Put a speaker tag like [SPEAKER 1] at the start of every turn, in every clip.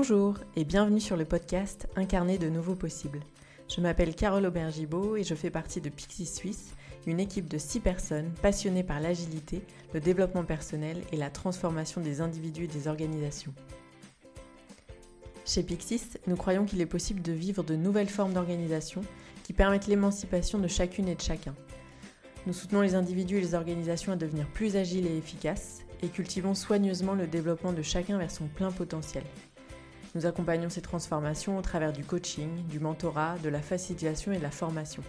[SPEAKER 1] Bonjour et bienvenue sur le podcast Incarner de nouveaux possibles. Je m'appelle Carole Aubergibaud et je fais partie de Pixie Suisse, une équipe de 6 personnes passionnées par l'agilité, le développement personnel et la transformation des individus et des organisations. Chez Pixis, nous croyons qu'il est possible de vivre de nouvelles formes d'organisation qui permettent l'émancipation de chacune et de chacun. Nous soutenons les individus et les organisations à devenir plus agiles et efficaces et cultivons soigneusement le développement de chacun vers son plein potentiel. Nous accompagnons ces transformations au travers du coaching, du mentorat, de la facilitation et de la formation.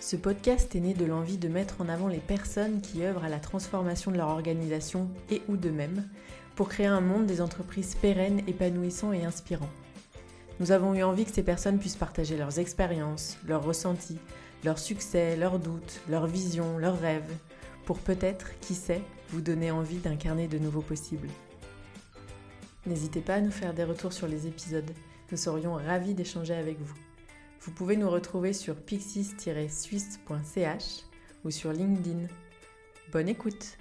[SPEAKER 1] Ce podcast est né de l'envie de mettre en avant les personnes qui œuvrent à la transformation de leur organisation et ou d'eux-mêmes pour créer un monde des entreprises pérennes, épanouissants et inspirants. Nous avons eu envie que ces personnes puissent partager leurs expériences, leurs ressentis, leurs succès, leurs doutes, leurs visions, leurs rêves, pour peut-être, qui sait, vous donner envie d'incarner de nouveaux possibles. N'hésitez pas à nous faire des retours sur les épisodes, nous serions ravis d'échanger avec vous. Vous pouvez nous retrouver sur pixis-suisse.ch ou sur LinkedIn. Bonne écoute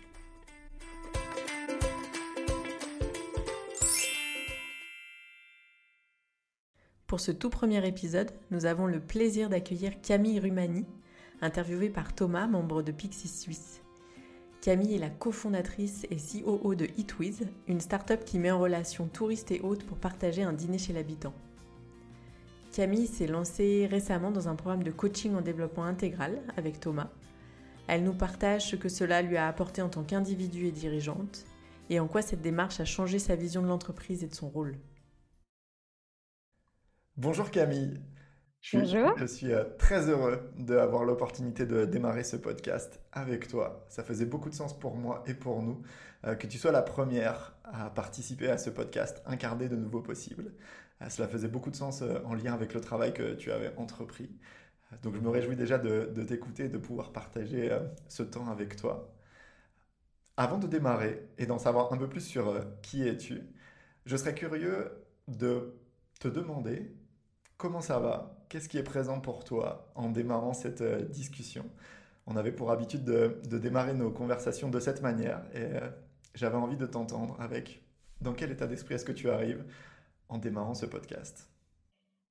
[SPEAKER 1] Pour ce tout premier épisode, nous avons le plaisir d'accueillir Camille Rumani, interviewée par Thomas, membre de Pixis Suisse. Camille est la cofondatrice et COO de Eatwiz, une start-up qui met en relation touristes et hôtes pour partager un dîner chez l'habitant. Camille s'est lancée récemment dans un programme de coaching en développement intégral avec Thomas. Elle nous partage ce que cela lui a apporté en tant qu'individu et dirigeante et en quoi cette démarche a changé sa vision de l'entreprise et de son rôle.
[SPEAKER 2] Bonjour Camille.
[SPEAKER 3] Bonjour.
[SPEAKER 2] Je suis euh, très heureux d'avoir l'opportunité de démarrer ce podcast avec toi. Ça faisait beaucoup de sens pour moi et pour nous euh, que tu sois la première à participer à ce podcast Incarner de nouveaux possibles. Euh, cela faisait beaucoup de sens en lien avec le travail que tu avais entrepris. Donc je me réjouis déjà de, de t'écouter et de pouvoir partager ce temps avec toi. Avant de démarrer et d'en savoir un peu plus sur qui es-tu, je serais curieux de te demander comment ça va Qu'est-ce qui est présent pour toi en démarrant cette euh, discussion? On avait pour habitude de, démarrer nos conversations de cette manière et euh, j'avais envie de t'entendre avec dans quel état d'esprit est-ce que tu arrives en démarrant ce podcast?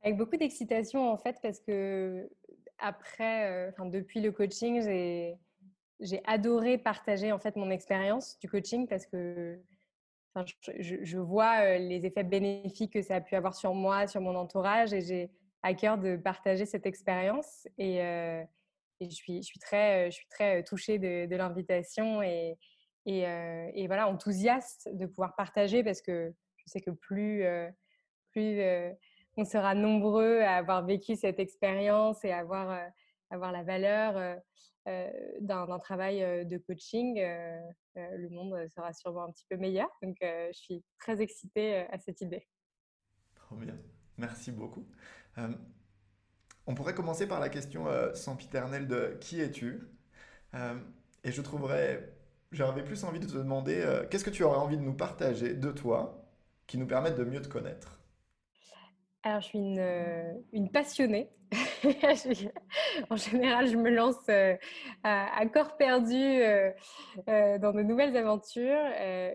[SPEAKER 3] Avec beaucoup d'excitation en fait parce que après, euh, depuis le coaching, j'ai j'ai adoré partager en fait mon expérience du coaching parce que je, je, vois les effets bénéfiques que ça a pu avoir sur moi, sur mon entourage et j'ai à cœur de partager cette expérience et, euh, je, suis, très, très euh, touchée de, l'invitation et, euh, voilà, enthousiaste de pouvoir partager parce que je sais que plus, plus on sera nombreux à avoir vécu cette expérience et à avoir, avoir la valeur d'un travail de coaching, le monde sera sûrement un petit peu meilleur. Donc, je suis très excitée à cette idée.
[SPEAKER 2] Trop bien. Merci beaucoup. Euh, on pourrait commencer par la question euh, sempiternelle de qui es-tu? Euh, Et je trouverais, j'aurais plus envie de te demander qu'est-ce que tu aurais envie de nous partager de toi qui nous permette de mieux te connaître?
[SPEAKER 3] Alors, je suis une, une passionnée. en général, je me lance à, corps perdu dans de nouvelles aventures.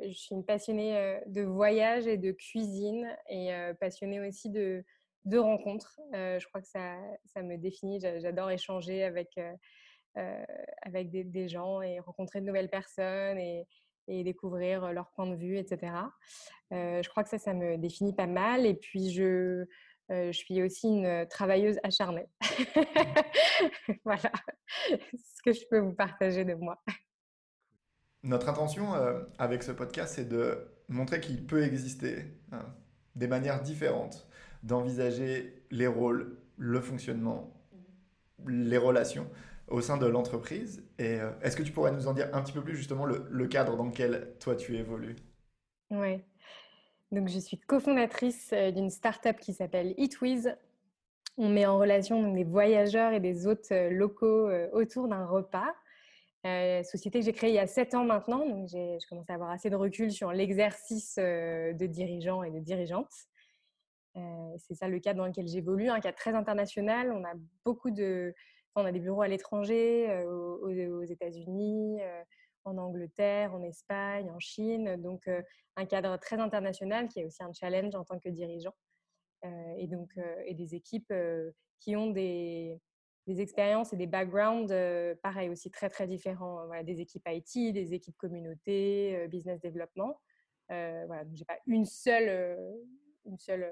[SPEAKER 3] je suis une passionnée de voyage et de cuisine et passionnée aussi de, de rencontres. Je crois que ça, ça me définit. J'adore échanger avec, avec des, gens et rencontrer de nouvelles personnes et, et découvrir leur point de vue, etc. je crois que ça, ça me définit pas mal. Et puis, je, je suis aussi une travailleuse acharnée. voilà ce que je peux vous partager de moi.
[SPEAKER 2] Notre intention avec ce podcast, c'est de montrer qu'il peut exister hein, des manières différentes d'envisager les rôles, le fonctionnement, les relations au sein de l'entreprise. Et euh, est-ce que tu pourrais nous en dire un petit peu plus justement le, cadre dans lequel toi tu évolues?
[SPEAKER 3] Oui. Donc je suis cofondatrice euh, d'une start-up qui s'appelle Eatwiz. On met en relation des voyageurs et des hôtes euh, locaux autour d'un repas. société que j'ai créée il y a sept ans maintenant, donc j'ai commencé à avoir assez de recul sur l'exercice de dirigeants et de dirigeantes. Euh, c'est ça le cadre dans lequel j'évolue, un cadre très international. On a beaucoup de, on a des bureaux à l'étranger, euh, aux, États-Unis, euh, en Angleterre, en Espagne, en Chine. Donc, un cadre très international qui est aussi un challenge en tant que dirigeant. et donc, et des équipes qui ont des, des expériences et des backgrounds, pareil, aussi très, très différents. Des équipes IT, des équipes communauté, business développement. voilà, donc, j'ai pas une seule, une seule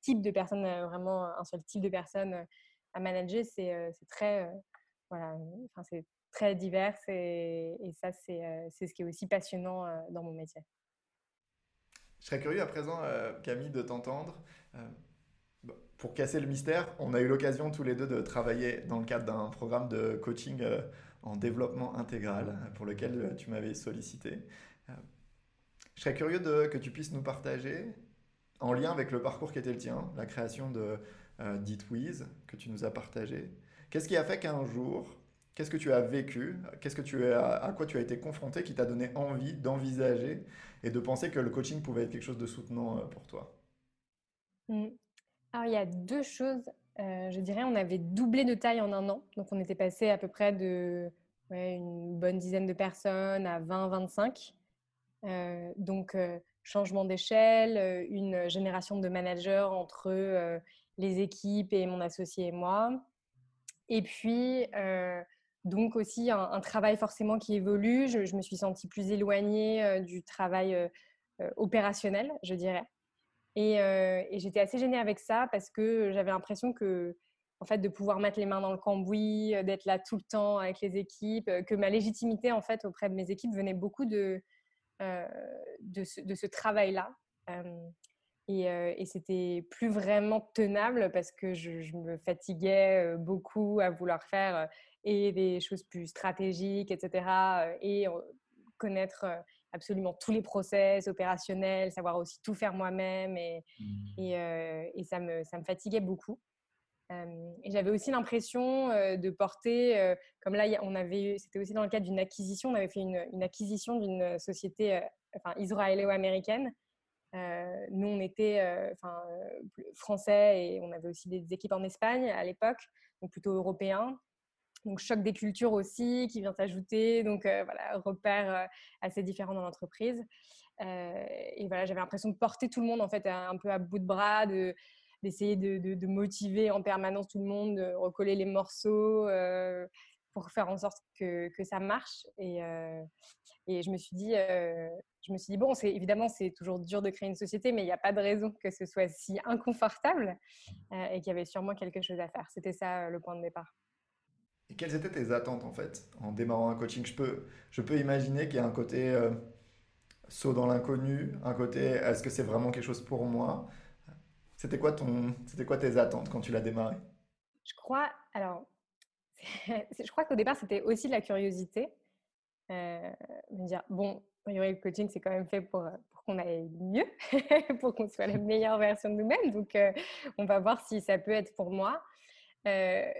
[SPEAKER 3] type de personne, vraiment un seul type de personne à manager. C'est très, voilà, enfin, c'est très divers et, ça, c'est ce qui est aussi passionnant dans mon métier.
[SPEAKER 2] Je serais curieux à présent, Camille, de t'entendre. Pour casser le mystère, on a eu l'occasion tous les deux de travailler dans le cadre d'un programme de coaching en développement intégral pour lequel tu m'avais sollicité. Je serais curieux que tu puisses nous partager, en lien avec le parcours qui était le tien, la création de euh, que tu nous as partagé, qu'est-ce qui a fait qu'un jour, qu'est-ce que tu as vécu, qu'est-ce que tu as, à quoi tu as été confronté qui t'a donné envie d'envisager et de penser que le coaching pouvait être quelque chose de soutenant euh, pour toi?
[SPEAKER 3] Mmh. Alors, il y a deux choses. Euh, je dirais, on avait doublé de taille en un an. Donc, on était passé à peu près de une bonne dizaine de personnes à 20-25. Euh, donc, changement d'échelle, une génération de managers entre les équipes et mon associé et moi. Et puis, donc aussi un, travail forcément qui évolue. Je, me suis sentie plus éloignée du travail opérationnel, je dirais. Et, et j'étais assez gênée avec ça parce que j'avais l'impression que en fait, de pouvoir mettre les mains dans le cambouis, d'être là tout le temps avec les équipes, que ma légitimité en fait auprès de mes équipes venait beaucoup de, euh, de ce, travail-là. Euh, et, euh, et c'était plus vraiment tenable parce que je, me fatiguais beaucoup à vouloir faire et des choses plus stratégiques, etc. Et connaître absolument tous les process opérationnels, savoir aussi tout faire moi-même. Et, mmh. et, et ça, me, ça me fatiguait beaucoup j'avais aussi l'impression de porter, comme là, c'était aussi dans le cadre d'une acquisition, on avait fait une, acquisition d'une société enfin, israélo-américaine. nous, on était français et on avait aussi des équipes en Espagne à l'époque, donc plutôt européens. Donc, choc des cultures aussi qui vient s'ajouter. Donc, voilà, repères assez différents dans l'entreprise. et voilà, j'avais l'impression de porter tout le monde en fait un peu à bout de bras, de, d'essayer de, motiver en permanence tout le monde, de recoller les morceaux euh, pour faire en sorte que, ça marche. Et, euh, et, je me suis dit, euh, bon, évidemment c'est toujours dur de créer une société, mais il n'y a pas de raison que ce soit si inconfortable et qu'il y avait sûrement quelque chose à faire. C'était ça le point de départ.
[SPEAKER 2] Et quelles étaient tes attentes en fait en démarrant un coaching? Je peux, je peux imaginer qu'il y a un côté saut dans l'inconnu, un côté est-ce que c'est vraiment quelque chose pour moi? C'était quoi, ton, c'était quoi tes attentes quand tu l'as démarré?
[SPEAKER 3] Je crois, alors, je crois qu'au départ, c'était aussi de la curiosité. Euh, me dire, bon, le coaching, c'est quand même fait pour, pour qu'on aille mieux, pour qu'on soit la meilleure version de nous-mêmes. Donc, euh, on va voir si ça peut être pour moi. Euh,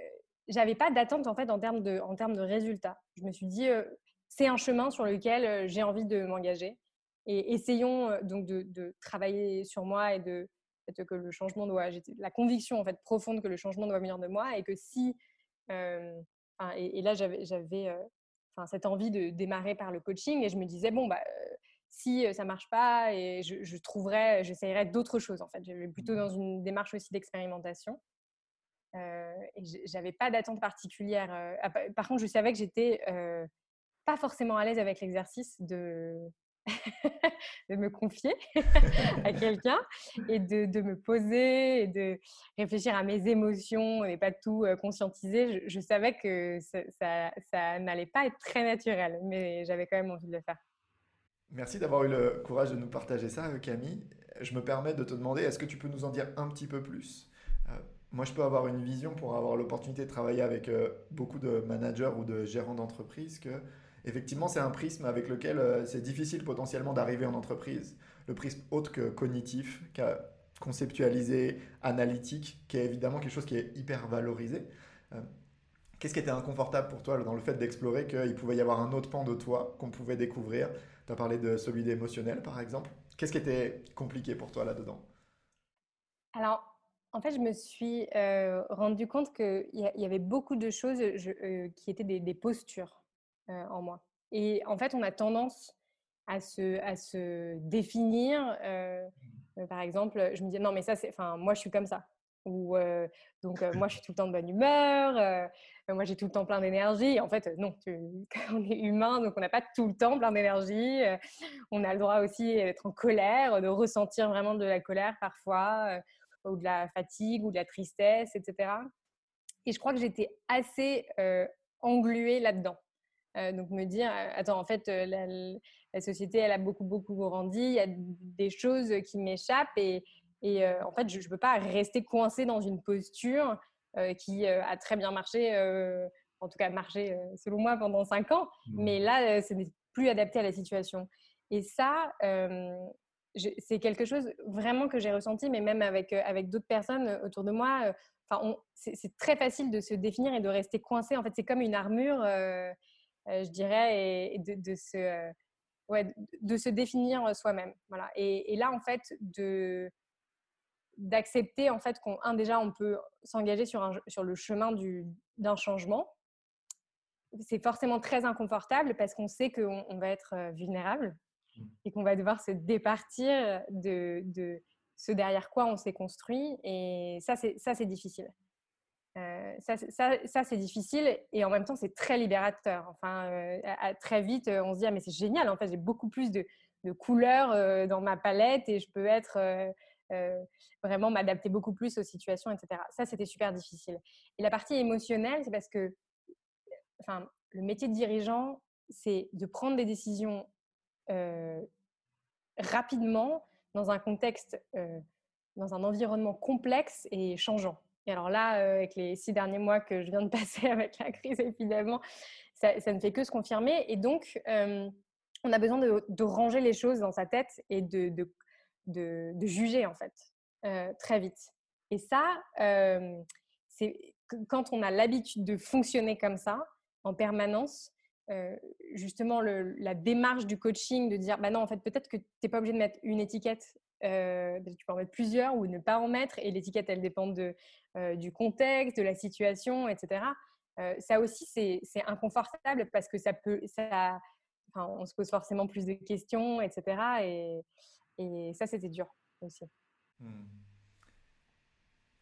[SPEAKER 3] j'avais pas d'attente en fait en termes de, en termes de résultats. Je me suis dit, euh, c'est un chemin sur lequel j'ai envie de m'engager. Et essayons donc de, de, travailler sur moi et de, que le changement doit, la conviction en fait profonde que le changement doit venir de moi et que si, euh, et, là j'avais, j'avais euh, cette envie de démarrer par le coaching et je me disais bon bah euh, si ça marche pas et je, je trouverais, j'essayerais d'autres choses en fait. J'avais plutôt dans une démarche aussi d'expérimentation. et j'avais pas d'attente particulière. Par contre, je savais que j'étais pas forcément à l'aise avec l'exercice de de me confier à quelqu'un et de, me poser et de réfléchir à mes émotions et pas tout euh, conscientiser. Je, savais que ça, ça, n'allait pas être très naturel, mais j'avais quand même envie de le faire.
[SPEAKER 2] Merci d'avoir eu le courage de nous partager ça, euh, Camille. Je me permets de te demander, est-ce que tu peux nous en dire un petit peu plus? Euh, Moi, je peux avoir une vision pour avoir l'opportunité de travailler avec beaucoup de managers ou de gérants d'entreprise que effectivement, c'est un prisme avec lequel euh, c'est difficile potentiellement d'arriver en entreprise. Le prisme autre que cognitif, conceptualisé, analytique, qui est évidemment quelque chose qui est hyper valorisé. Euh, qu'est-ce qui était inconfortable pour toi dans le fait d'explorer qu'il pouvait y avoir un autre pan de toi qu'on pouvait découvrir? Tu as parlé de celui d'émotionnel, par exemple. Qu'est-ce qui était compliqué pour toi là-dedans?
[SPEAKER 3] Alors, en fait, je me suis euh, rendu compte qu'il y, avait beaucoup de choses qui étaient des postures. Euh, en moi. Et en fait, on a tendance à se, à se définir. par exemple, je me dis non, mais ça, c'est, enfin, moi, je suis comme ça. Ou donc, moi, je suis tout le temps de bonne humeur. moi, j'ai tout le temps plein d'énergie. En fait, non, on est humain, donc on n'a pas tout le temps plein d'énergie. on a le droit aussi d'être en colère, de ressentir vraiment de la colère parfois, ou de la fatigue, ou de la tristesse, etc. Et je crois que j'étais assez engluée là-dedans. Donc me dire, attends, en fait, la, la, société, elle a beaucoup, beaucoup grandi, il y a des choses qui m'échappent et, et en fait, je ne peux pas rester coincée dans une posture qui a très bien marché, en tout cas marché selon moi pendant cinq ans, mmh. mais là, ce n'est plus adapté à la situation. Et ça, c'est quelque chose vraiment que j'ai ressenti, mais même avec, avec d'autres personnes autour de moi. Enfin, c'est très facile de se définir et de rester coincé. En fait, c'est comme une armure, je dirais, et, de, de, se, ouais, de se définir soi-même. Voilà. Et, et, là, en fait, de d'accepter en fait qu'on déjà on peut s'engager sur, sur le chemin d'un changement. C'est forcément très inconfortable parce qu'on sait qu'on on va être euh, vulnérable mmh. et qu'on va devoir se départir de, de, ce derrière quoi on s'est construit. Et ça, c'est, ça, c'est difficile. Euh, ça, ça, c'est difficile et en même temps, c'est très libérateur. Enfin, euh, très vite, on se dit, ah, mais c'est génial, en fait, j'ai beaucoup plus de, de couleurs dans ma palette et je peux être euh, vraiment m'adapter beaucoup plus aux situations, etc. Ça, c'était super difficile. Et la partie émotionnelle, c'est parce que enfin, le métier de dirigeant, c'est de prendre des décisions euh, rapidement dans un contexte, euh, dans un environnement complexe et changeant. Et alors là, avec les six derniers mois que je viens de passer avec la crise, évidemment, ça, ne fait que se confirmer. Et donc, on a besoin de, ranger les choses dans sa tête et de, de, de, juger en fait euh, très vite. Et ça, euh, c'est quand on a l'habitude de fonctionner comme ça en permanence, euh, justement la démarche du coaching de dire bah non en fait peut-être que tu n'es pas obligé de mettre une étiquette tu peux en mettre plusieurs ou ne pas en mettre et l'étiquette elle dépend de, du contexte de la situation etc ça aussi c'est inconfortable parce que ça peut ça on se pose forcément plus de questions etc et, et ça, c'était dur aussi. Hmm.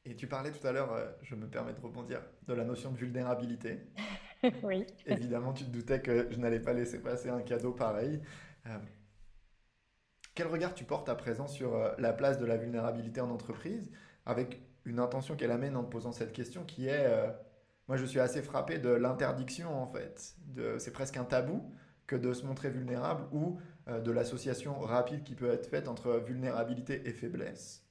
[SPEAKER 2] Et tu parlais tout à l'heure, euh, je me permets de rebondir, de la notion de vulnérabilité.
[SPEAKER 3] oui.
[SPEAKER 2] Évidemment, tu te doutais que je n'allais pas laisser passer un cadeau pareil. Euh, quel regard tu portes à présent sur euh, la place de la vulnérabilité en entreprise, avec une intention qu'elle amène en te posant cette question qui est, moi je suis assez frappé de l'interdiction en fait, c'est presque un tabou que de se montrer vulnérable ou euh, de l'association rapide qui peut être faite entre vulnérabilité et faiblesse.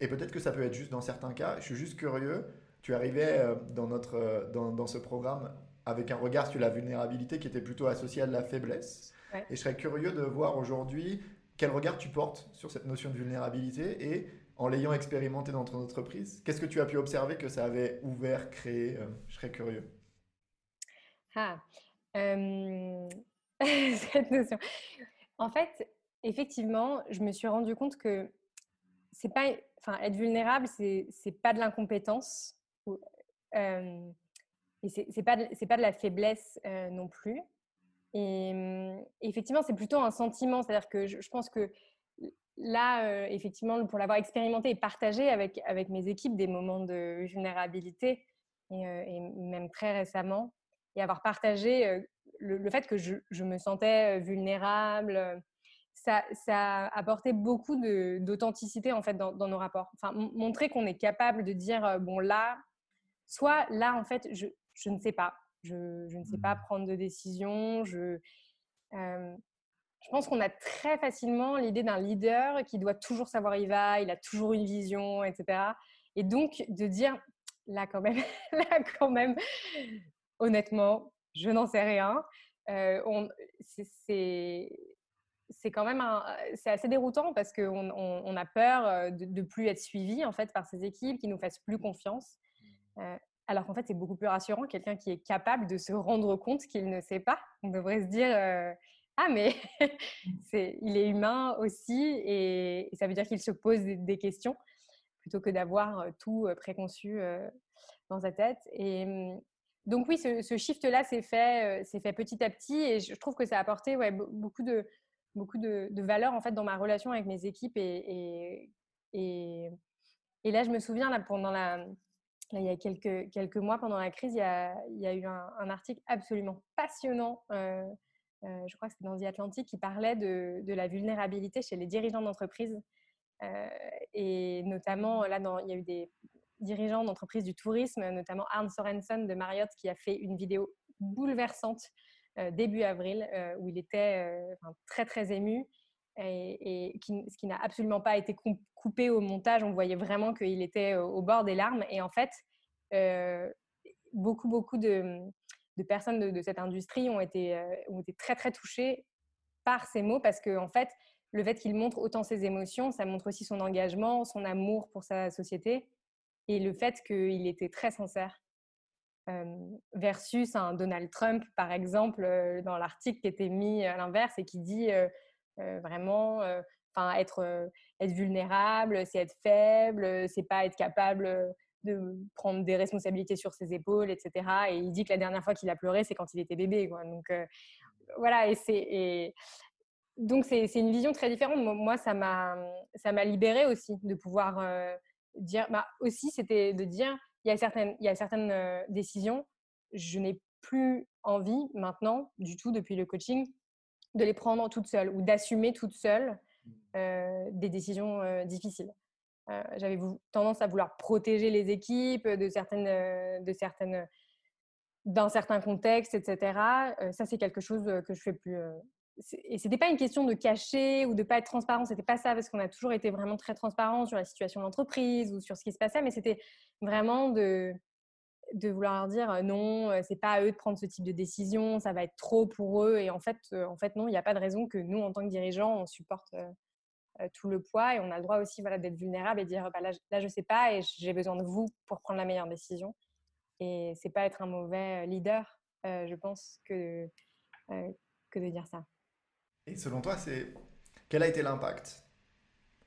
[SPEAKER 2] Et peut-être que ça peut être juste dans certains cas. Je suis juste curieux. Tu arrivais euh, dans, notre, euh, dans, dans ce programme avec un regard sur la vulnérabilité qui était plutôt associé à de la faiblesse. Et je serais curieux de voir aujourd'hui quel regard tu portes sur cette notion de vulnérabilité et en l'ayant expérimenté dans ton entreprise, qu'est-ce que tu as pu observer que ça avait ouvert, créé Je serais curieux.
[SPEAKER 3] Ah, cette notion. En fait, effectivement, je me suis rendu compte que c'est pas, enfin, être vulnérable, c'est pas de l'incompétence euh, et c'est pas pas de la faiblesse euh, non plus. Et, mmh, effectivement, c'est plutôt un sentiment, c'est-à-dire que je, pense que là, euh, effectivement, pour l'avoir expérimenté et partagé avec avec mes équipes des moments de vulnérabilité et, et même très récemment, et avoir partagé le, fait que je, me sentais vulnérable, ça, ça apportait beaucoup d'authenticité en fait dans, nos rapports. Enfin, montrer qu'on est capable de dire bon là, soit là en fait je, je ne sais pas, je, je, ne sais pas mmh. prendre de décision, je je pense qu'on a très facilement l'idée d'un leader qui doit toujours savoir où il va, il a toujours une vision, etc. Et donc de dire là quand même, là quand même, honnêtement, je n'en sais rien. Euh, c'est quand même c'est assez déroutant parce qu'on on, a peur de ne plus être suivi en fait par ces équipes qui nous fassent plus confiance. Mmh. Euh, alors qu'en fait, c'est beaucoup plus rassurant quelqu'un qui est capable de se rendre compte qu'il ne sait pas. On devrait se dire ah mais il est humain aussi et, ça veut dire qu'il se pose des, questions plutôt que d'avoir tout préconçu dans sa tête. Et mmh, donc oui, ce, shift-là s'est fait, euh, fait petit à petit et je trouve que ça a apporté ouais, beaucoup, de, beaucoup de, valeur en fait dans ma relation avec mes équipes et, et, et, là je me souviens là pendant la il y a quelques, mois pendant la crise il y a, eu un, article absolument passionnant euh, euh, je crois que c'était dans The Atlantic qui parlait de, la vulnérabilité chez les dirigeants d'entreprise. Et notamment là il y a eu des dirigeant d'entreprise du tourisme, notamment Arne Sorensen de Marriott, qui a fait une vidéo bouleversante euh, début avril, euh, où il était euh, très très ému et, ce qui n'a absolument pas été coupé au montage. On voyait vraiment qu'il était au bord des larmes. Et en fait, beaucoup beaucoup de, personnes de, cette industrie ont été, ont été très très touchées par ces mots parce que en fait, le fait qu'il montre autant ses émotions, ça montre aussi son engagement, son amour pour sa société et le fait qu'il était très sincère. versus un Donald Trump, par exemple, dans l'article qui était mis à l'inverse et qui dit vraiment, enfin, être, être vulnérable, c'est être faible, c'est pas être capable de prendre des responsabilités sur ses épaules, etc. Et il dit que la dernière fois qu'il a pleuré, c'est quand il était bébé. Quoi. Donc voilà, et c'est donc c'est une vision très différente. Moi, ça m'a ça m'a libérée aussi de pouvoir dire, bah, aussi, c'était de dire, il y a certaines, il y a certaines décisions, je n'ai plus envie maintenant, du tout, depuis le coaching, de les prendre toute seule ou d'assumer toute seule mmh. des décisions difficiles. J'avais tendance à vouloir protéger les équipes de certaines, de certaines, dans certains contextes, etc. ça, c'est quelque chose que je fais plus, et c'était pas une question de cacher ou de pas être transparent, c'était pas ça parce qu'on a toujours été vraiment très transparent sur la situation de l'entreprise ou sur ce qui se passait, mais c'était vraiment de de vouloir dire euh, non, euh, c'est pas à eux de prendre ce type de décision, ça va être trop pour eux. Et en fait euh, en fait non, il n'y a pas de raison que nous en tant que dirigeants on supporte tout le poids et on a le droit aussi voilà d'être vulnérable et dire bah, là, là je sais pas et j'ai besoin de vous pour prendre la meilleure décision. Et c'est pas être un mauvais leader je pense que que de dire ça.
[SPEAKER 2] Et selon toi, c'est quel a été l'impact?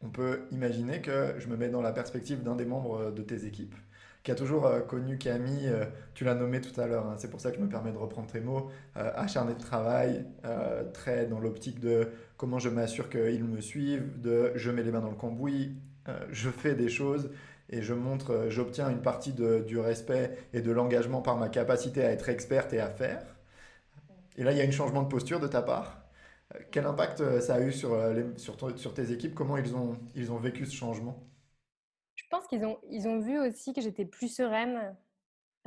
[SPEAKER 2] On peut imaginer que je me mets dans la perspective d'un des membres de tes équipes qui a toujours euh, connu Camille, euh, tu l'as nommé tout à l'heure, hein, c'est pour ça que je me permets de reprendre tes mots, euh, acharné de travail, très dans l'optique de comment je m'assure qu'ils me suivent, de je mets les mains dans le cambouis, je fais des choses et je montre, j'obtiens une partie du respect et de l'engagement par ma capacité à être experte et à faire. Et là, il y a un changement de posture de ta part. Quel impact ça a eu sur, les, sur, tes équipes? Comment ils ont, ils ont vécu ce changement?
[SPEAKER 3] Pense qu'ils ont, ils ont vu aussi que j'étais plus sereine.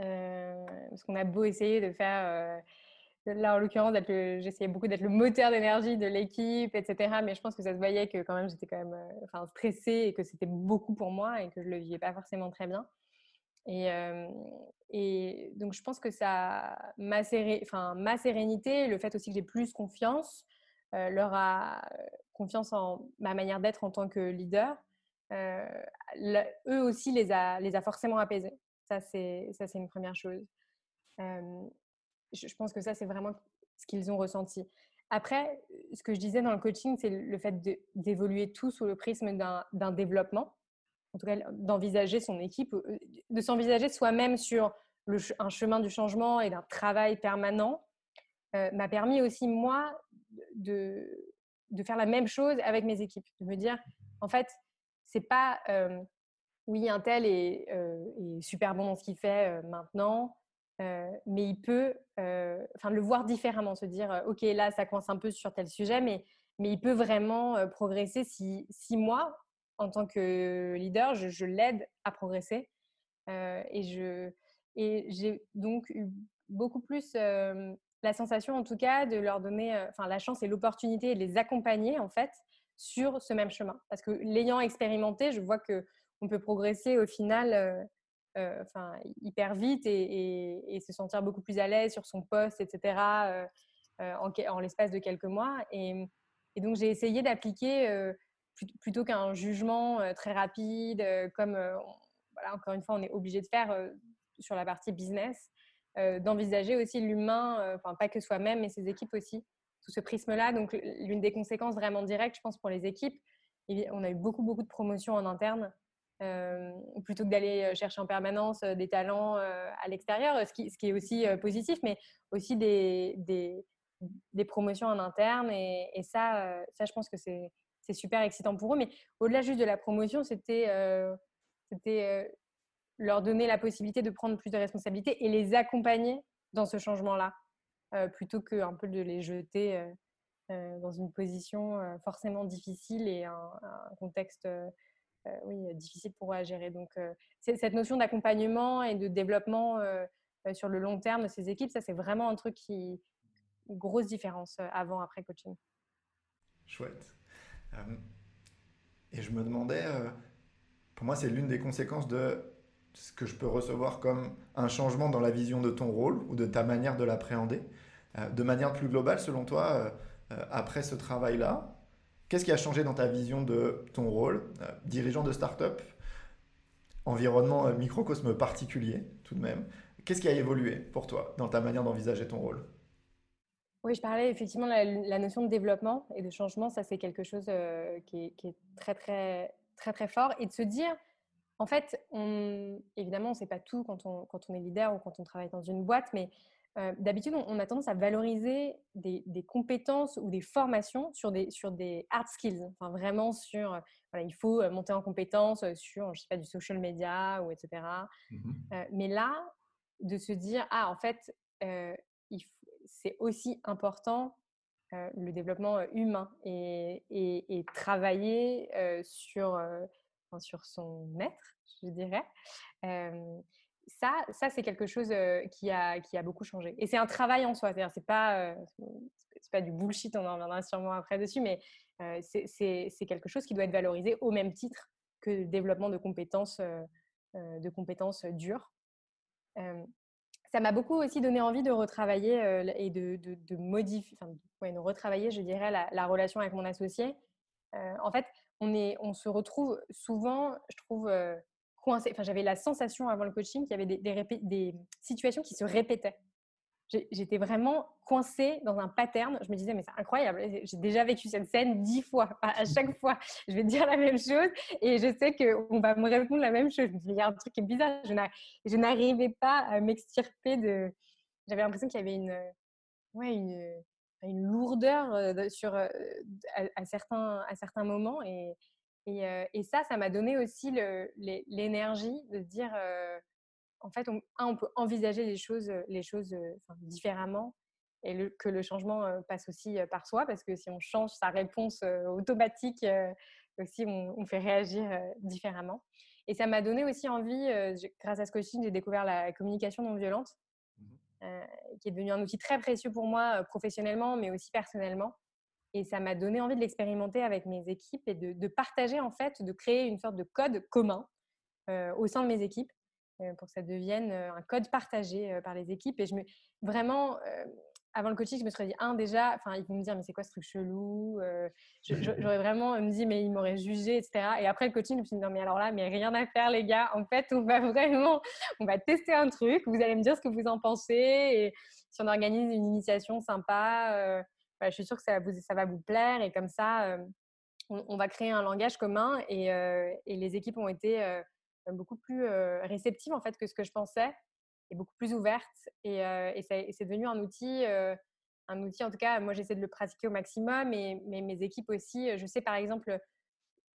[SPEAKER 3] Euh, parce qu'on a beau essayer de faire. là, en l'occurrence, j'essayais beaucoup d'être le moteur d'énergie de l'équipe, etc. Mais je pense que ça se voyait que quand même j'étais quand même enfin, stressée et que c'était beaucoup pour moi et que je le vivais pas forcément très bien. Et, et donc, je pense que ça, ma, enfin, ma sérénité, le fait aussi que j'ai plus confiance, euh, leur a euh, confiance en ma manière d'être en tant que leader, euh, eux aussi les a, les a forcément apaisés. Ça, c'est une première chose. je, pense que ça, c'est vraiment ce qu'ils ont ressenti. Après, ce que je disais dans le coaching, c'est le fait d'évoluer tout sous le prisme d'un développement, en tout cas d'envisager son équipe, de s'envisager soi-même sur un chemin du changement et d'un travail permanent, m'a permis aussi, moi, de, de faire la même chose avec mes équipes. De me dire, en fait, c'est pas oui, un tel est, super bon dans ce qu'il fait maintenant, mais il peut le voir différemment, se dire, ok, là, ça coince un peu sur tel sujet, mais, mais il peut vraiment progresser si, si moi, en tant que leader, je, l'aide à progresser. et je et j'ai donc eu beaucoup plus la sensation en tout cas de leur donner enfin la chance et l'opportunité de les accompagner en fait sur ce même chemin. Parce que l'ayant expérimenté je vois que on peut progresser au final euh, euh, enfin hyper vite et, se sentir beaucoup plus à l'aise sur son poste etc en, l'espace de quelques mois. Et, donc j'ai essayé d'appliquer plutôt qu'un jugement très rapide comme voilà, encore une fois on est obligé de faire sur la partie business euh, d'envisager aussi l'humain, euh, enfin pas que soi-même, mais ses équipes aussi, sous ce prisme-là. Donc l'une des conséquences vraiment directes, je pense, pour les équipes, on a eu beaucoup, beaucoup de promotions en interne plutôt que d'aller chercher en permanence des talents à l'extérieur, ce qui, est aussi positif, mais aussi des, des, promotions en interne. Et, ça, ça, je pense que c'est super excitant pour eux. Mais au-delà juste de la promotion, c'était c'était leur donner la possibilité de prendre plus de responsabilités et les accompagner dans ce changement-là, plutôt que un peu de les jeter dans une position forcément difficile et un, contexte oui, difficile pour eux à gérer. Donc, cette notion d'accompagnement et de développement sur le long terme de ces équipes, ça, c'est vraiment un truc qui, une grosse différence avant, après coaching.
[SPEAKER 2] Chouette. et je me demandais, pour moi, c'est l'une des conséquences de ce que je peux recevoir comme un changement dans la vision de ton rôle ou de ta manière de l'appréhender. De manière plus globale, selon toi, euh, après ce travail-là, qu'est-ce qui a changé dans ta vision de ton rôle, euh, dirigeant de start-up, environnement euh, microcosme particulier tout de même Qu'est-ce qui a évolué pour toi dans ta manière d'envisager ton rôle?
[SPEAKER 3] Oui, je parlais effectivement de la, notion de développement et de changement. Ça, c'est quelque chose qui, est, très, très, très, très fort. Et de se dire, en fait, on, évidemment, on ne sait pas tout quand on, quand on est leader ou quand on travaille dans une boîte, mais euh, d'habitude, on, a tendance à valoriser des, compétences ou des formations sur des, sur des hard skills, enfin vraiment sur, euh, voilà, il faut euh, monter en compétences sur, je sais pas, du social media ou etc. Mmh mais là, de se dire, ah, en fait, c'est aussi important le développement humain et, et, travailler sur, sur son être, je dirais ça, ça c'est quelque chose qui a, qui a beaucoup changé. Et c'est un travail en soi. C'est-à-dire, c'est pas, c'est pas du bullshit, on en reviendra sûrement après dessus, mais c'est quelque chose qui doit être valorisé au même titre que le développement de compétences, de compétences dures. ça m'a beaucoup aussi donné envie de retravailler et de, de, modifier, enfin, de retravailler, je dirais, la, la relation avec mon associé. en fait, on, est, on se retrouve souvent, je trouve, Enfin, j'avais la sensation avant le coaching qu'il y avait des, des, situations qui se répétaient. J'étais vraiment coincée dans un pattern. Je me disais, mais c'est incroyable. J'ai déjà vécu cette scène dix fois. À chaque fois, je vais dire la même chose et je sais qu'on va me répondre la même chose. Je me dis, il y a un truc qui est bizarre. Je n'arrivais pas à m'extirper de. J'avais l'impression qu'il y avait une, ouais, une, une lourdeur sur, à, certains, à certains moments. Et, et, ça, ça m'a donné aussi l'énergie de dire, en fait, on, on, peut envisager les choses, les choses différemment et que le changement passe aussi par soi, parce que si on change sa réponse automatique, aussi on, fait réagir différemment. Et ça m'a donné aussi envie, grâce à ce coaching, j'ai découvert la communication non violente, mmh qui est devenue un outil très précieux pour moi professionnellement, mais aussi personnellement. Et ça m'a donné envie de l'expérimenter avec mes équipes et de, partager, en fait, de créer une sorte de code commun euh, au sein de mes équipes euh, pour que ça devienne euh, un code partagé par les équipes. Et je me, vraiment, avant le coaching, je me serais dit, un, déjà, enfin, ils vont me dire, mais c'est quoi ce truc chelou J'aurais vraiment me dit, mais ils m'auraient jugé, etc. Et après le coaching, je me suis dit, non, mais alors là, mais rien à faire, les gars. En fait, on va vraiment, on va tester un truc. Vous allez me dire ce que vous en pensez. Et si on organise une initiation sympa, bah, je suis sûre que ça, va vous plaire et comme ça, on, va créer un langage commun et, les équipes ont été beaucoup plus réceptives en fait que ce que je pensais et beaucoup plus ouvertes et, c'est devenu un outil un outil, en tout cas, moi j'essaie de le pratiquer au maximum, et, mais mes équipes aussi, je sais par exemple,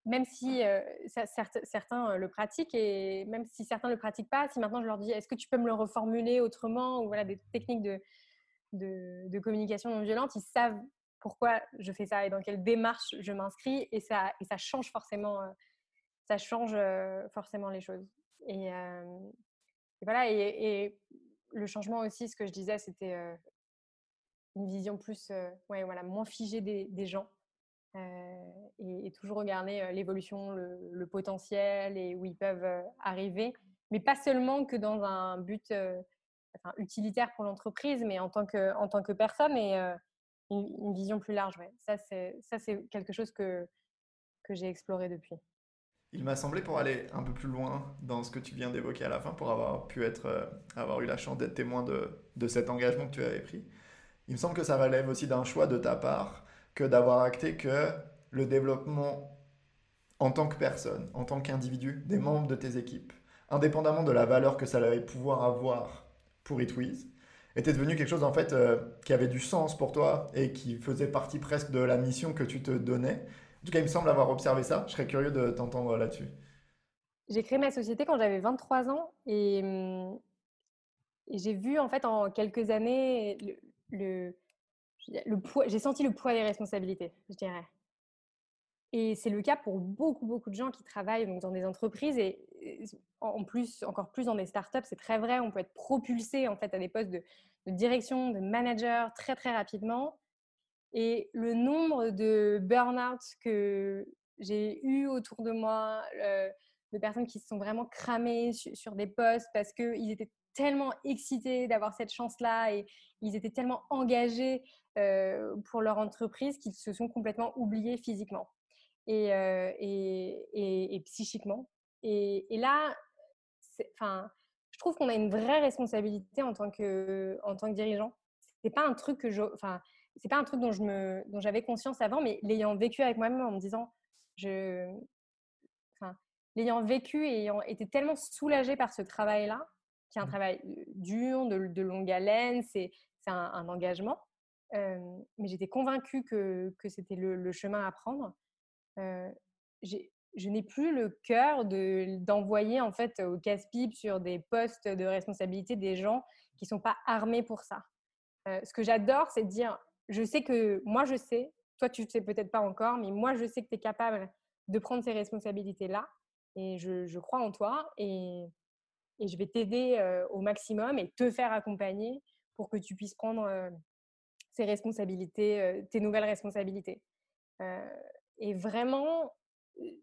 [SPEAKER 3] même si certains le pratiquent, et même si certains ne le pratiquent pas, si maintenant je leur dis, est-ce que tu peux me le reformuler autrement, ou voilà, des techniques de, de, communication non violente, ils savent pourquoi je fais ça et dans quelle démarche je m'inscris et ça, et ça change forcément, euh, ça change euh, forcément les choses. Et, euh, voilà, et, le changement aussi, ce que je disais, c'était une vision plus, ouais, voilà, moins figée des, gens. Et, toujours regarder l'évolution, le, potentiel et où ils peuvent arriver, mais pas seulement que dans un but utilitaire pour l'entreprise, mais en tant que, en tant que personne et euh, une, vision plus large. Ouais. Ça, c'est quelque chose que, que j'ai exploré depuis.
[SPEAKER 2] Il m'a semblé, pour aller un peu plus loin dans ce que tu viens d'évoquer à la fin, pour avoir pu être, euh, avoir eu la chance d'être témoin de, de, cet engagement que tu avais pris, il me semble que ça relève aussi d'un choix de ta part que d'avoir acté que le développement en tant que personne, en tant qu'individu, des membres de tes équipes, indépendamment de la valeur que ça allait pouvoir avoir pour Itwiz, était devenu quelque chose en fait euh, qui avait du sens pour toi et qui faisait partie presque de la mission que tu te donnais. En tout cas, il me semble avoir observé ça. Je serais curieux de t'entendre là-dessus.
[SPEAKER 3] J'ai créé ma société quand j'avais 23 ans et, hum, et j'ai vu en fait en quelques années le, le, poids, j'ai senti le poids des responsabilités, je dirais. Et c'est le cas pour beaucoup, beaucoup de gens qui travaillent donc, dans des entreprises et en plus, encore plus dans des startups, c'est très vrai, on peut être propulsé en fait à des postes de, direction, de manager très, très rapidement. Et le nombre de burn-out que j'ai eu autour de moi, de personnes qui se sont vraiment cramées sur, des postes parce qu'ils étaient tellement excités d'avoir cette chance-là et ils étaient tellement engagés euh, pour leur entreprise qu'ils se sont complètement oubliés physiquement et, euh, psychiquement. Et, là, enfin, je trouve qu'on a une vraie responsabilité en tant que, en tant que dirigeant. C'est pas un truc que je, enfin, c'est pas un truc dont je me, dont j'avais conscience avant, mais l'ayant vécu avec moi-même en me disant, je, enfin, l'ayant vécu et ayant été tellement soulagée par ce travail-là, qui est un mmh. travail dur, de, longue haleine, c'est un, un, engagement. mais j'étais convaincue que, que c'était le, chemin à prendre. Je n'ai plus le cœur d'envoyer en fait au casse-pipe sur des postes de responsabilité des gens qui ne sont pas armés pour ça. ce que j'adore, c'est de dire, je sais que moi je sais, toi tu ne sais peut-être pas encore, mais moi je sais que tu es capable de prendre ces responsabilités-là et je, crois en toi et, et je vais t'aider au maximum et te faire accompagner pour que tu puisses prendre ces responsabilités, tes nouvelles responsabilités. et vraiment,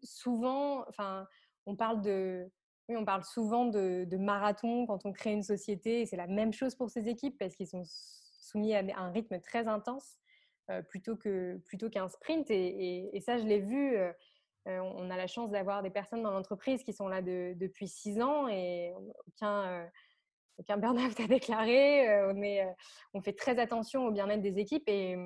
[SPEAKER 3] souvent, enfin, on parle de, on parle souvent de, marathon quand on crée une société c'est la même chose pour ces équipes parce qu'ils sont soumis à un rythme très intense plutôt que plutôt qu'un sprint et, ça je l'ai vu on a la chance d'avoir des personnes dans l'entreprise qui sont là depuis six ans et aucun, euh, aucun burn-out à déclarer. On, est, on fait très attention au bien-être des équipes et,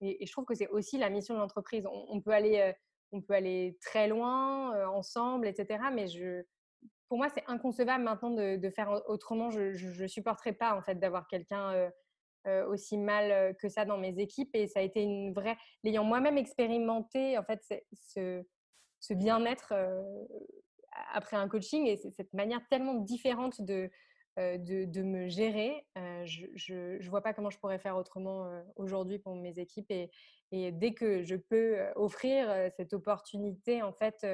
[SPEAKER 3] je trouve que c'est aussi la mission de l'entreprise. On, peut aller, on peut aller très loin ensemble, etc. Mais pour moi, c'est inconcevable maintenant de, faire autrement. Je ne supporterais pas en fait d'avoir quelqu'un aussi mal que ça dans mes équipes et ça a été une vraie. L'ayant moi-même expérimenté, en fait, ce, bien-être après un coaching et cette manière tellement différente de, me gérer. Je ne vois pas comment je pourrais faire autrement aujourd'hui pour mes équipes. Et, dès que je peux offrir cette opportunité en fait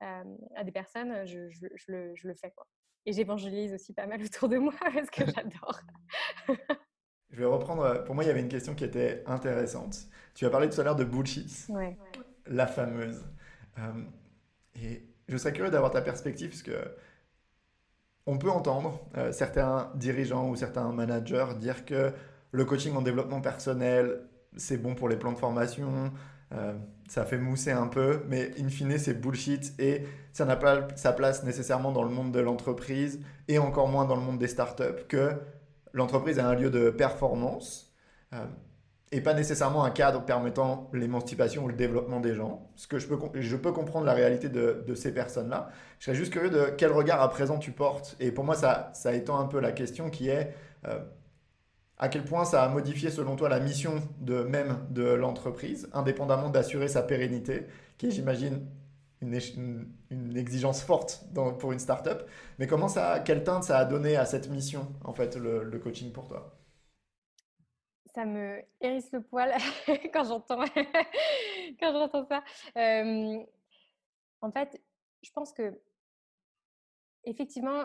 [SPEAKER 3] à des personnes, je, je, le, je le, fais. Quoi. Et j'évangélise aussi pas mal autour de moi parce que j'adore.
[SPEAKER 2] je vais reprendre. Pour moi, il y avait une question qui était intéressante. Tu as parlé tout à l'heure de bullshit.
[SPEAKER 3] Ouais.
[SPEAKER 2] La fameuse. Euh, et je serais curieux d'avoir ta perspective, parce que on peut entendre euh, certains dirigeants ou certains managers dire que le coaching en développement personnel, c'est bon pour les plans de formation, euh, ça fait mousser un peu, mais in fine, c'est bullshit et ça n'a pas sa place nécessairement dans le monde de l'entreprise et encore moins dans le monde des startups, que l'entreprise est un lieu de performance et pas nécessairement un cadre permettant l'émancipation ou le développement des gens. Ce que je peux, je peux comprendre la réalité de, de ces personnes-là. Je serais juste curieux de quel regard à présent tu portes. Et pour moi, ça, ça étend un peu la question qui est euh, à quel point ça a modifié selon toi la mission de même de l'entreprise, indépendamment d'assurer sa pérennité, qui est, j'imagine, une, une, exigence forte pour une startup. Mais comment ça, quelle teinte ça a donné à cette mission, en fait, le, coaching pour toi?
[SPEAKER 3] Ça me hérisse le poil quand j'entends quand j'entends ça. en fait, je pense que effectivement,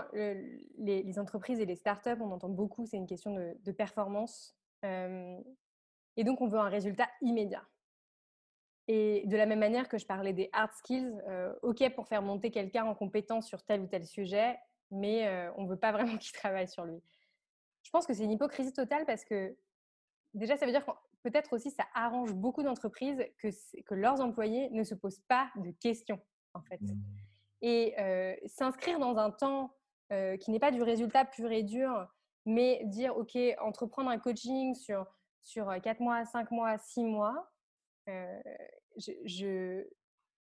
[SPEAKER 3] les, entreprises et les startups, on entend beaucoup, c'est une question de, performance. et donc, on veut un résultat immédiat. Et de la même manière que je parlais des hard skills, OK pour faire monter quelqu'un en compétence sur tel ou tel sujet, mais on ne veut pas vraiment qu'il travaille sur lui. Je pense que c'est une hypocrisie totale parce que déjà, ça veut dire que peut-être aussi ça arrange beaucoup d'entreprises que, que leurs employés ne se posent pas de questions, en fait. Mmh. Et euh, s'inscrire dans un temps euh, qui n'est pas du résultat pur et dur, mais dire, OK, entreprendre un coaching sur, sur 4 mois, 5 mois, 6 mois, euh,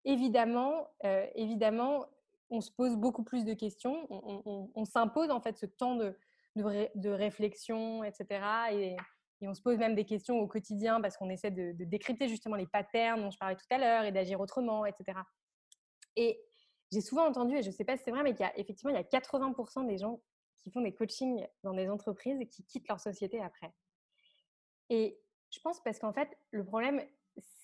[SPEAKER 3] évidemment, évidemment, on se pose beaucoup plus de questions. On, s'impose en fait ce temps de, de, réflexion, etc. Et, on se pose même des questions au quotidien parce qu'on essaie de, décrypter justement les patterns dont je parlais tout à l'heure et d'agir autrement, etc. Et j'ai souvent entendu, et je ne sais pas si c'est vrai, mais qu'il y a effectivement il y a 80% des gens qui font des coachings dans des entreprises et qui quittent leur société après. Et je pense parce qu'en fait, le problème,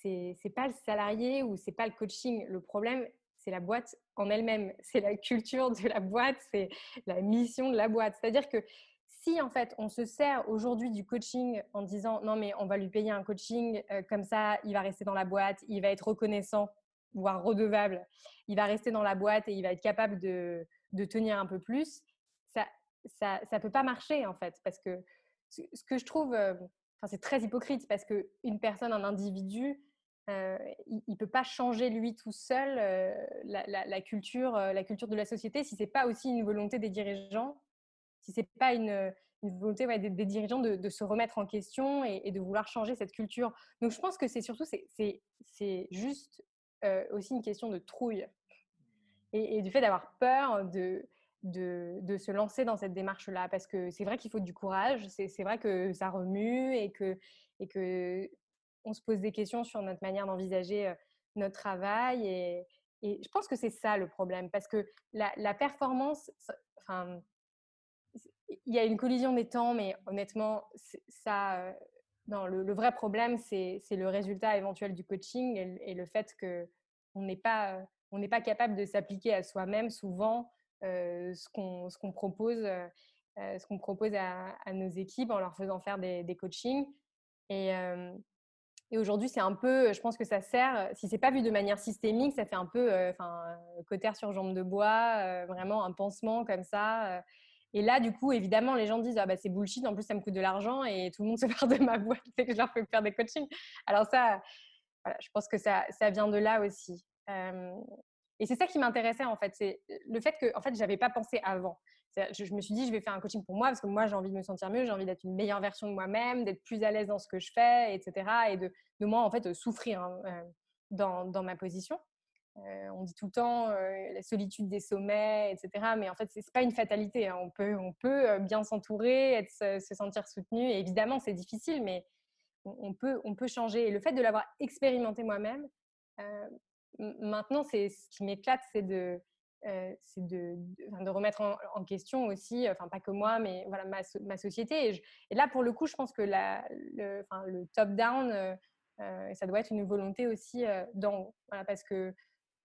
[SPEAKER 3] c'est n'est pas le salarié ou c'est pas le coaching. Le problème, c'est la boîte en elle-même, c'est la culture de la boîte, c'est la mission de la boîte. C'est-à-dire que si en fait on se sert aujourd'hui du coaching en disant non mais on va lui payer un coaching euh, comme ça, il va rester dans la boîte, il va être reconnaissant, voire redevable, il va rester dans la boîte et il va être capable de, de tenir un peu plus, ça ça ça peut pas marcher en fait parce que ce que je trouve, euh, enfin c'est très hypocrite parce que une personne, un individu euh, il ne peut pas changer lui tout seul euh, la, culture, la culture de la société si c'est pas aussi une volonté des dirigeants, si c'est pas une, volonté des, dirigeants de, se remettre en question et, de vouloir changer cette culture. Donc je pense que c'est surtout c'est juste aussi une question de trouille et, du fait d'avoir peur de, de, se lancer dans cette démarche-là parce que c'est vrai qu'il faut du courage, c'est vrai que ça remue et que, et que on se pose des questions sur notre manière d'envisager notre travail. Et, je pense que c'est ça le problème, parce que la, performance, enfin, il y a une collision des temps, mais honnêtement, ça, non, le, vrai problème, c'est le résultat éventuel du coaching et, le fait qu'on n'est pas, on pas capable de s'appliquer à soi-même souvent ce qu'on propose. ce qu'on propose à, nos équipes en leur faisant faire des, des coachings. Et, et aujourd'hui, c'est un peu, je pense que ça sert, si c'est pas vu de manière systémique, ça fait un peu, euh, enfin, cotère sur jambe de bois, euh, vraiment un pansement comme ça. Et là, du coup, évidemment, les gens disent ah bah c'est bullshit, en plus ça me coûte de l'argent et tout le monde se part de ma boîte et que je leur fais faire des coachings. Alors ça, je pense que ça, ça vient de là aussi. et c'est ça qui m'intéressait en fait, c'est le fait que en fait j'avais pas pensé avant. Je, me suis dit, je vais faire un coaching pour moi parce que moi, j'ai envie de me sentir mieux, j'ai envie d'être une meilleure version de moi-même, d'être plus à l'aise dans ce que je fais, etc. Et de, de moi, en fait, souffrir hein, euh, dans, dans, ma position. Euh, on dit tout le temps euh, la solitude des sommets, etc. Mais en fait, ce n'est pas une fatalité. Hein. On, peut, on peut bien s'entourer, se, se, sentir soutenu. Évidemment, c'est difficile, mais on, peut, on peut changer. Et le fait de l'avoir expérimenté moi-même, maintenant, c'est ce qui m'éclate, c'est de euh, de, de, remettre en, question aussi, enfin pas que moi, mais voilà ma, société. Et, là, pour le coup, je pense que le, top-down, euh, euh, ça doit être une volonté aussi dans, voilà, parce que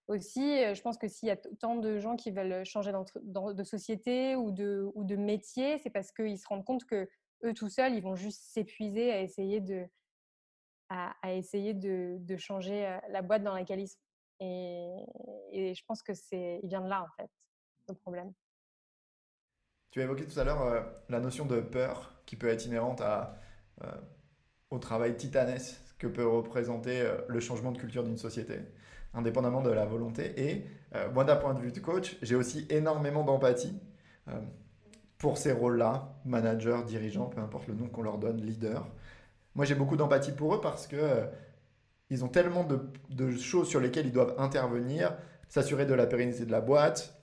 [SPEAKER 3] aussi, je pense que s'il y a tant de gens qui veulent changer de société ou de, métier, c'est parce qu'ils se rendent compte que eux tout seuls, ils vont juste s'épuiser à essayer de, changer la boîte dans laquelle ils sont. Et, je pense que c'est, il vient de là en fait, le problème.
[SPEAKER 2] Tu as évoqué tout à l'heure euh, la notion de peur qui peut être inhérente euh, au travail titanesque que peut représenter euh, le changement de culture d'une société, indépendamment de la volonté. Et moi, d'un point de vue de coach, j'ai aussi énormément d'empathie pour ces rôles-là, manager, dirigeant, peu importe le nom qu'on leur donne, leader. Moi, j'ai beaucoup d'empathie pour eux parce que ils ont tellement de, choses sur lesquelles ils doivent intervenir, s'assurer de la pérennité de la boîte,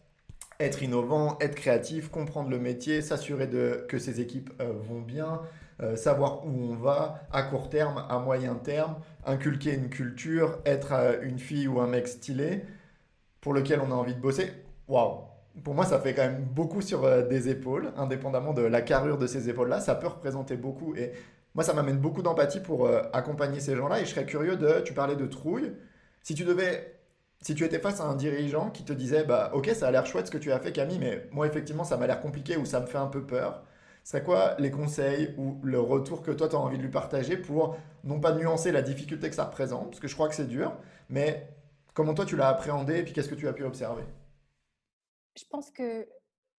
[SPEAKER 2] être innovant, être créatif, comprendre le métier, s'assurer que ces équipes euh, vont bien, euh, savoir où on va à court terme, à moyen terme, inculquer une culture, être euh, une fille ou un mec stylé pour lequel on a envie de bosser. Waouh Pour moi, ça fait quand même beaucoup sur des épaules, indépendamment de la carrure de ces épaules-là. Ça peut représenter beaucoup. Et moi, ça m'amène beaucoup d'empathie pour euh, accompagner ces gens-là. Et je serais curieux de, tu parlais de trouille. Si tu devais, si tu étais face à un dirigeant qui te disait, bah, ok, ça a l'air chouette ce que tu as fait, Camille, mais moi, effectivement, ça m'a l'air compliqué ou ça me fait un peu peur. C'est quoi les conseils ou le retour que toi, tu as envie de lui partager pour non pas nuancer la difficulté que ça représente, parce que je crois que c'est dur, mais comment toi tu l'as appréhendé et puis qu'est-ce que tu as pu observer?
[SPEAKER 3] Je pense que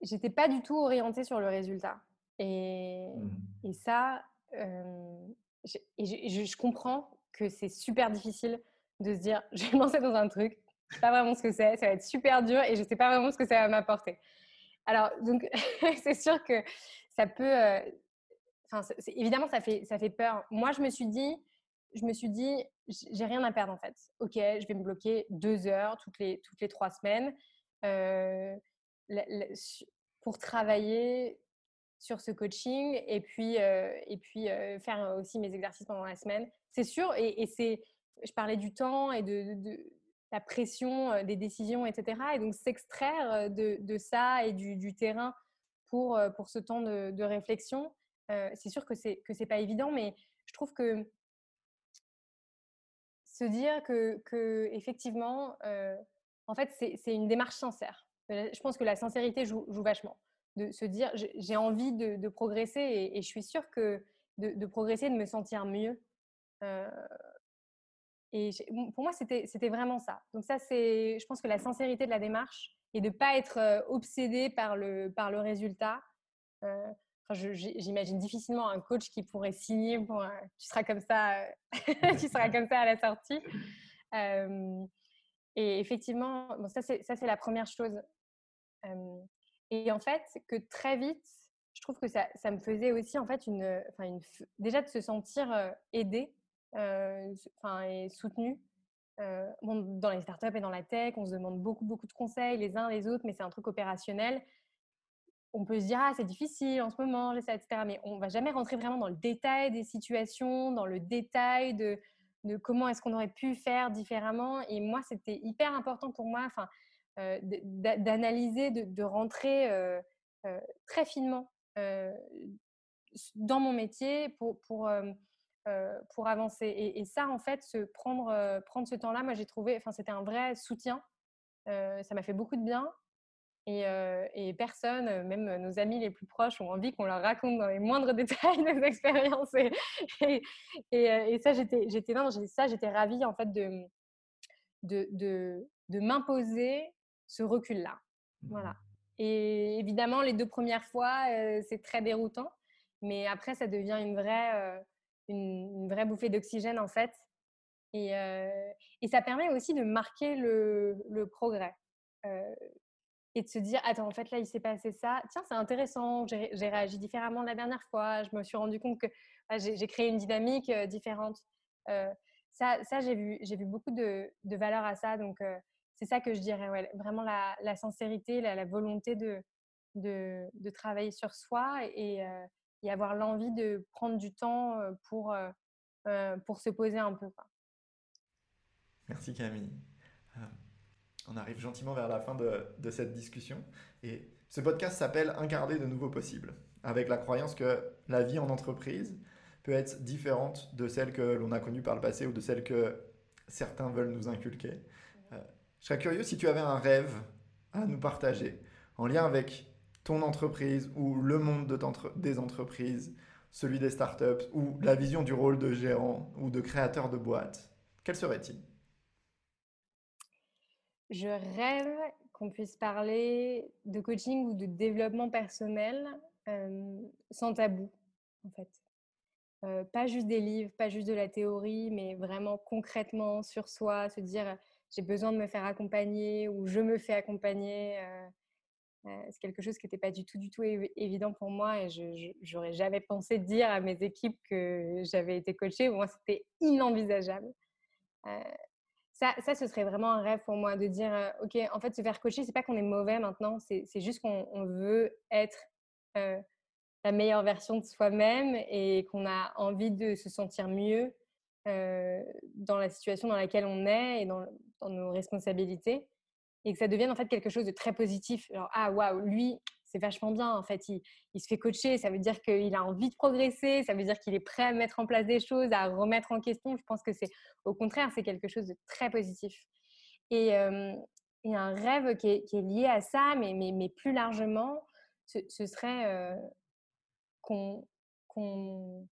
[SPEAKER 3] j'étais pas du tout orientée sur le résultat. Et, mmh. et ça, je, et je, comprends que c'est super difficile de se dire, je vais lancer dans un truc, je sais pas vraiment ce que c'est, ça va être super dur et je sais pas vraiment ce que ça va m'apporter. Alors, donc, c'est sûr que ça peut, enfin, évidemment, ça fait, ça fait peur. Moi, je me suis dit, je me suis dit, j'ai rien à perdre en fait. Ok, je vais me bloquer deux heures toutes les, toutes les trois semaines pour travailler sur ce coaching et puis, et puis faire aussi mes exercices pendant la semaine. C'est sûr, et, c'est, je parlais du temps et de, la pression des décisions, etc. Et donc s'extraire de, ça et du, terrain pour, pour ce temps de, de réflexion, c'est sûr que c'est que c'est pas évident, mais je trouve que se dire que, que effectivement, en fait, c'est une démarche sincère. Je pense que la sincérité joue, vachement de se dire j'ai envie de, progresser et, je suis sûre que de, progresser, de me sentir mieux. Euh, et pour moi, c'était vraiment ça. Donc ça, c'est, je pense que la sincérité de la démarche et de ne pas être obsédé par le, par le résultat. Euh, J'imagine difficilement un coach qui pourrait signer pour tu seras comme ça, tu seras comme ça à la sortie. et effectivement, bon, ça c'est la première chose. Et en fait, que très vite, je trouve que ça, ça me faisait aussi en fait une, enfin une, déjà de se sentir aidé, enfin et soutenu. Bon, dans les startups et dans la tech, on se demande beaucoup beaucoup de conseils les uns les autres, mais c'est un truc opérationnel. On peut se dire ah c'est difficile en ce moment, ça, etc. Mais on va jamais rentrer vraiment dans le détail des situations, dans le détail de, comment est-ce qu'on aurait pu faire différemment. Et moi, c'était hyper important pour moi. Euh, d'analyser, de, rentrer euh, euh, très finement dans mon métier pour, pour avancer. Et, ça, en fait, se prendre, prendre ce temps-là, moi, j'ai trouvé, enfin, c'était un vrai soutien. ça m'a fait beaucoup de bien. Et, et, personne, même nos amis les plus proches, ont envie qu'on leur raconte dans les moindres détails nos expériences. Et, et, ça, j'étais, j'étais, non, ça, j'étais ravie en fait de, de, de, de m'imposer ce recul-là. Voilà. Mmh. Et évidemment, les deux premières fois, c'est très déroutant, mais après, ça devient une vraie, une, vraie bouffée d'oxygène en fait. Et, et, ça permet aussi de marquer le, le progrès et de se dire attends en fait là il s'est passé ça. Tiens c'est intéressant j'ai réagi différemment la dernière fois. Je me suis rendu compte que ah, j'ai créé une dynamique différente. Ça, ça j'ai vu j'ai vu beaucoup de, de valeur à ça. Donc c'est ça que je dirais, vraiment la, sincérité, la, volonté de, de, travailler sur soi et, euh, avoir l'envie de prendre du temps euh, pour, euh, pour se poser un peu.
[SPEAKER 2] Merci Camille. on arrive gentiment vers la fin de, de cette discussion et ce podcast s'appelle Incarner de nouveaux possibles, avec la croyance que la vie en entreprise peut être différente de celle que l'on a connue par le passé ou de celle que certains veulent nous inculquer. Je serais curieux si tu avais un rêve à nous partager en lien avec ton entreprise ou le monde de des entreprises, celui des startups ou la vision du rôle de gérant ou de créateur de boîte. Quel serait-il?
[SPEAKER 3] Je rêve qu'on puisse parler de coaching ou de développement personnel euh, sans tabou, en fait. Euh, pas juste des livres, pas juste de la théorie, mais vraiment concrètement sur soi, se dire j'ai besoin de me faire accompagner ou je me fais accompagner. Euh, c'est quelque chose qui n'était pas du tout, du tout évident pour moi et je n'aurais jamais pensé dire à mes équipes que j'avais été coachée. Moi, c'était inenvisageable. Euh, ça, ça, ce serait vraiment un rêve pour moi de dire, OK, en fait, se faire coacher, c'est pas qu'on est mauvais maintenant, c'est juste qu'on veut être la meilleure version de soi-même et qu'on a envie de se sentir mieux dans la situation dans laquelle on est et dans nos responsabilités et que ça devienne en fait quelque chose de très positif. Ah waouh, lui, c'est vachement bien. En fait, il, se fait coacher, ça veut dire qu'il a envie de progresser, ça veut dire qu'il est prêt à mettre en place des choses, à remettre en question. Je pense que c'est au contraire, c'est quelque chose de très positif. Et, et un rêve qui est, lié à ça, mais, mais, plus largement, ce, serait euh, quand, on,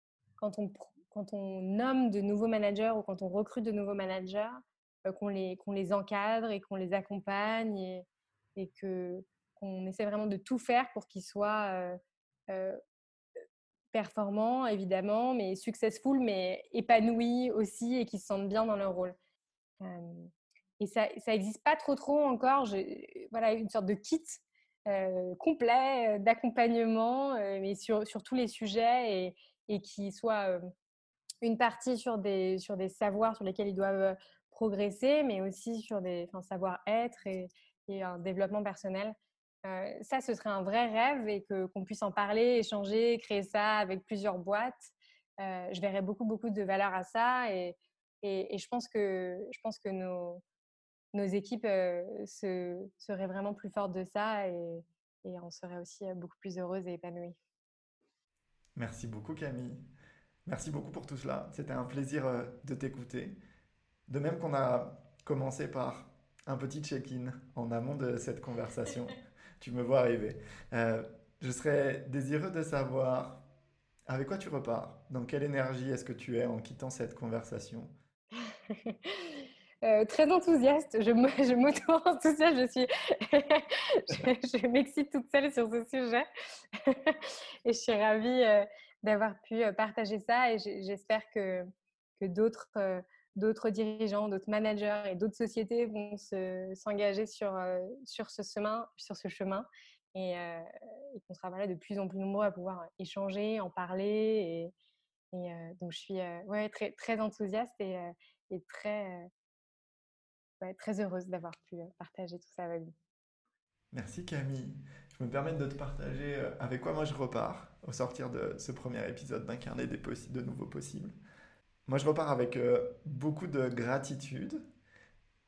[SPEAKER 3] nomme de nouveaux managers ou quand on recrute de nouveaux managers, euh, qu'on les, qu'on les encadre et qu'on les accompagne et, que, qu'on essaie vraiment de tout faire pour qu'ils soient euh, euh, performants, évidemment, mais successful, mais épanouis aussi et qui se sentent bien dans leur rôle. et ça n'existe pas trop trop encore. voilà, une sorte de kit complet d'accompagnement, mais sur, sur, tous les sujets et, et qui soit une partie sur des, sur des savoirs sur lesquels ils doivent progresser, mais aussi sur des savoir-être et, un développement personnel. ça, ce serait un vrai rêve et que, qu'on puisse en parler, échanger, créer ça avec plusieurs boîtes. je verrais beaucoup, beaucoup de valeur à ça et, et, je pense que, je pense que nos, nos équipes se, seraient vraiment plus fortes de ça et, et on serait aussi beaucoup plus heureuses et épanouies.
[SPEAKER 2] Merci beaucoup Camille. Merci beaucoup pour tout cela. C'était un plaisir euh, de t'écouter. De même qu'on a commencé par un petit check-in en amont de cette conversation. tu me vois arriver. Euh, je serais désireux de savoir avec quoi tu repars. Dans quelle énergie est-ce que tu es en quittant cette conversation?
[SPEAKER 3] Euh, très enthousiaste. Je m'auto-enthousiaste. Je suis, je, m'excite toute seule sur ce sujet. et je suis ravie euh, d'avoir pu partager ça. Et j'espère que, que d'autres, d'autres dirigeants, d'autres managers et d'autres sociétés vont s'engager sur, sur ce chemin, sur ce chemin. Et, qu'on sera de plus en plus nombreux à pouvoir échanger, en parler. Et, et donc, je suis ouais, très, très enthousiaste et, très très heureuse d'avoir pu euh, partager tout ça avec vous.
[SPEAKER 2] Merci Camille. Je me permets de te partager euh, avec quoi moi je repars au sortir de ce premier épisode d'incarner des de nouveaux possibles. Moi je repars avec euh, beaucoup de gratitude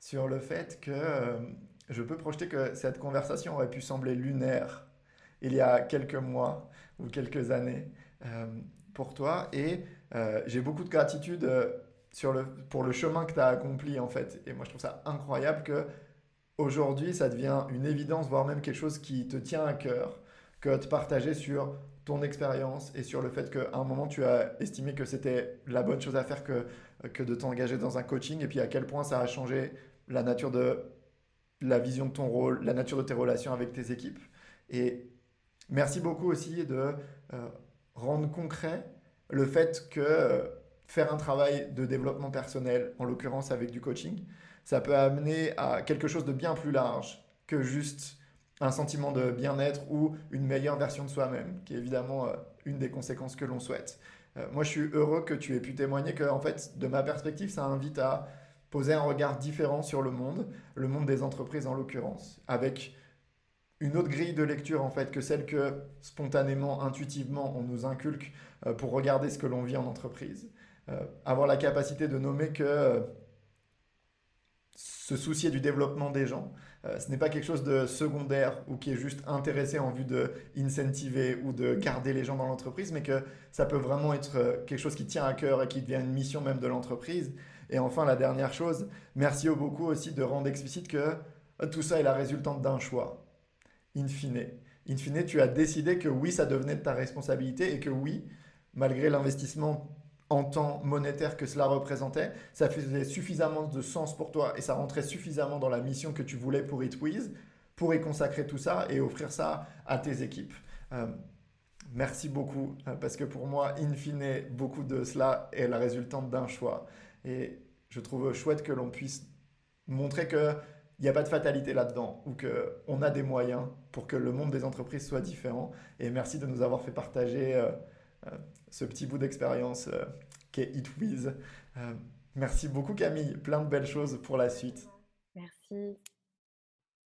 [SPEAKER 2] sur le fait que je peux projeter que cette conversation aurait pu sembler lunaire il y a quelques mois ou quelques années pour toi et j'ai beaucoup de gratitude pour le chemin que tu as accompli en fait. Et moi je trouve ça incroyable que aujourd'hui ça devient une évidence, voire même quelque chose qui te tient à cœur, que de partager sur ton expérience et sur le fait qu'à un moment tu as estimé que c'était la bonne chose à faire que, que de t'engager dans un coaching et puis à quel point ça a changé la nature de la vision de ton rôle, la nature de tes relations avec tes équipes. Et merci beaucoup aussi de euh, rendre concret le fait que faire un travail de développement personnel, en l'occurrence avec du coaching, ça peut amener à quelque chose de bien plus large que juste un sentiment de bien-être ou une meilleure version de soi-même, qui est évidemment euh, une des conséquences que l'on souhaite. Euh, moi, je suis heureux que tu aies pu témoigner que, en fait, de ma perspective, ça invite à poser un regard différent sur le monde, le monde des entreprises en l'occurrence, avec une autre grille de lecture en fait que celle que spontanément, intuitivement, on nous inculque euh, pour regarder ce que l'on vit en entreprise. Avoir la capacité de nommer que se soucier du développement des gens, euh, ce n'est pas quelque chose de secondaire ou qui est juste intéressé en vue de incentiver ou de garder les gens dans l'entreprise, mais que ça peut vraiment être quelque chose qui tient à cœur et qui devient une mission même de l'entreprise. Et enfin, la dernière chose, merci beaucoup aussi de rendre explicite que tout ça est la résultante d'un choix, in fine. In fine, tu as décidé que oui, ça devenait de ta responsabilité et que oui, malgré l'investissement en temps monétaire que cela représentait, ça faisait suffisamment de sens pour toi et ça rentrait suffisamment dans la mission que tu voulais pour Itwiz pour y consacrer tout ça et offrir ça à tes équipes. Euh, merci beaucoup euh, parce que pour moi, in fine, beaucoup de cela est la résultante d'un choix. Et je trouve chouette que l'on puisse montrer que il n'y a pas de fatalité là-dedans ou qu'on a des moyens pour que le monde des entreprises soit différent. Et merci de nous avoir fait partager euh, ce petit bout d'expérience euh, qu'est It euh, merci beaucoup Camille, plein de belles choses pour la suite.
[SPEAKER 3] Merci.